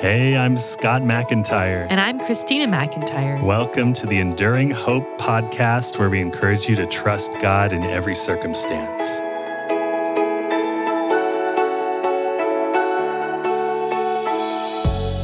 Hey, I'm Scott MacIntyre. And I'm Christina MacIntyre. Welcome to the Enduring Hope podcast, where we encourage you to trust God in every circumstance.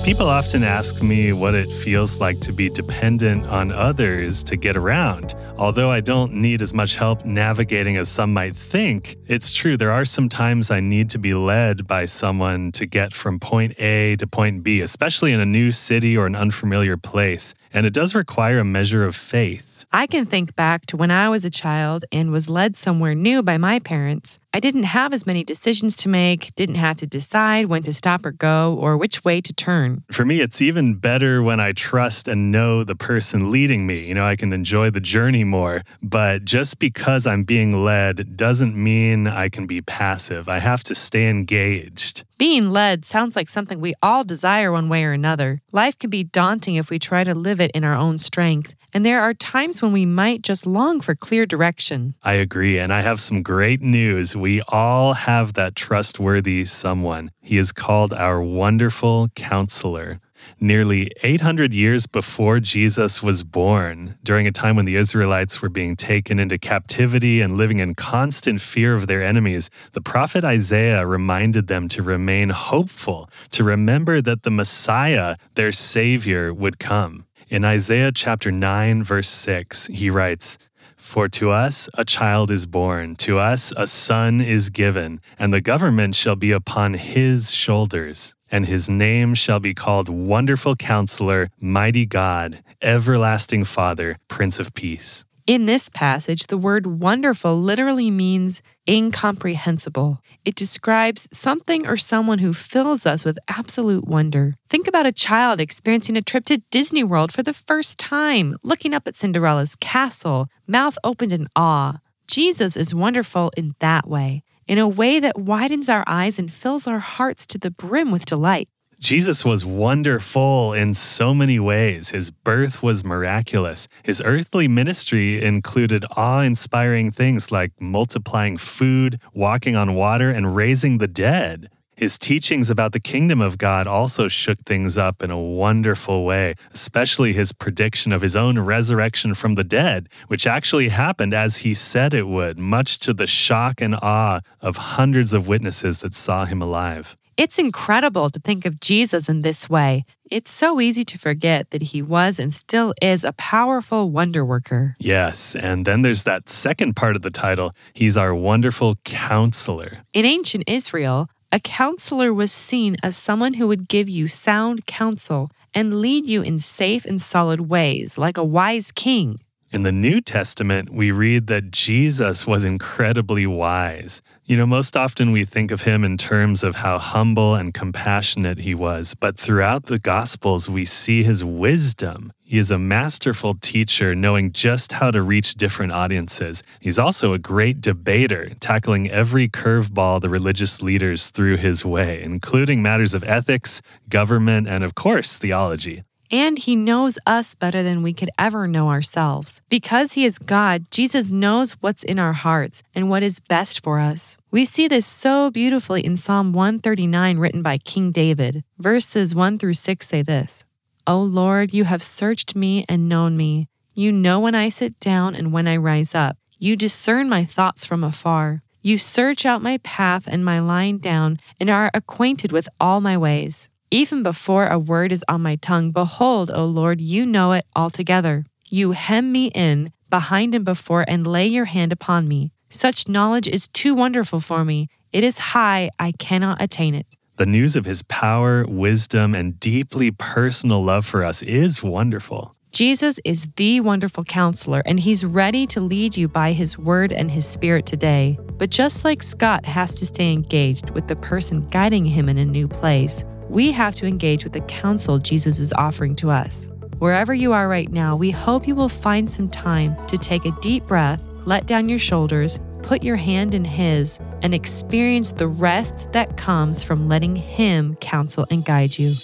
People often ask me what it feels like to be dependent on others to get around. Although I don't need as much help navigating as some might think, it's true there are some times I need to be led by someone to get from point A to point B, especially in a new city or an unfamiliar place. And it does require a measure of faith. I can think back to when I was a child and was led somewhere new by my parents. I didn't have as many decisions to make, didn't have to decide when to stop or go or which way to turn. For me, it's even better when I trust and know the person leading me. You know, I can enjoy the journey more. But just because I'm being led doesn't mean I can be passive. I have to stay engaged. Being led sounds like something we all desire one way or another. Life can be daunting if we try to live it in our own strength. And there are times when we might just long for clear direction. I agree. And I have some great news. We all have that trustworthy someone. He is called our wonderful counselor. Nearly 800 years before Jesus was born, during a time when the Israelites were being taken into captivity and living in constant fear of their enemies, the prophet Isaiah reminded them to remain hopeful, to remember that the Messiah, their Savior, would come. In Isaiah chapter 9, verse 6, he writes, For to us a child is born, to us a son is given, and the government shall be upon his shoulders. And his name shall be called Wonderful Counselor, Mighty God, Everlasting Father, Prince of Peace. In this passage, the word wonderful literally means incomprehensible. It describes something or someone who fills us with absolute wonder. Think about a child experiencing a trip to Disney World for the first time, looking up at Cinderella's castle, mouth opened in awe. Jesus is wonderful in that way, in a way that widens our eyes and fills our hearts to the brim with delight. Jesus was wonderful in so many ways. His birth was miraculous. His earthly ministry included awe inspiring things like multiplying food, walking on water, and raising the dead. His teachings about the kingdom of God also shook things up in a wonderful way, especially his prediction of his own resurrection from the dead, which actually happened as he said it would, much to the shock and awe of hundreds of witnesses that saw him alive. It's incredible to think of Jesus in this way. It's so easy to forget that he was and still is a powerful wonder worker. Yes, and then there's that second part of the title. He's our wonderful counselor. In ancient Israel, a counselor was seen as someone who would give you sound counsel and lead you in safe and solid ways, like a wise king. In the New Testament, we read that Jesus was incredibly wise. You know, most often we think of him in terms of how humble and compassionate he was, but throughout the Gospels, we see his wisdom. He is a masterful teacher, knowing just how to reach different audiences. He's also a great debater, tackling every curveball the religious leaders threw his way, including matters of ethics, government, and of course, theology and He knows us better than we could ever know ourselves. Because He is God, Jesus knows what's in our hearts and what is best for us. We see this so beautifully in Psalm 139, written by King David. Verses 1 through 6 say this O Lord, you have searched me and known me. You know when I sit down and when I rise up. You discern my thoughts from afar. You search out my path and my lying down, and are acquainted with all my ways. Even before a word is on my tongue, behold, O Lord, you know it altogether. You hem me in, behind and before, and lay your hand upon me. Such knowledge is too wonderful for me. It is high, I cannot attain it. The news of his power, wisdom, and deeply personal love for us is wonderful. Jesus is the wonderful counselor, and he's ready to lead you by his word and his spirit today. But just like Scott has to stay engaged with the person guiding him in a new place, we have to engage with the counsel Jesus is offering to us. Wherever you are right now, we hope you will find some time to take a deep breath, let down your shoulders, put your hand in His, and experience the rest that comes from letting Him counsel and guide you.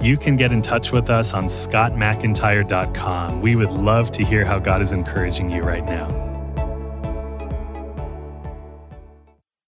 You can get in touch with us on scottmacintyre.com. We would love to hear how God is encouraging you right now.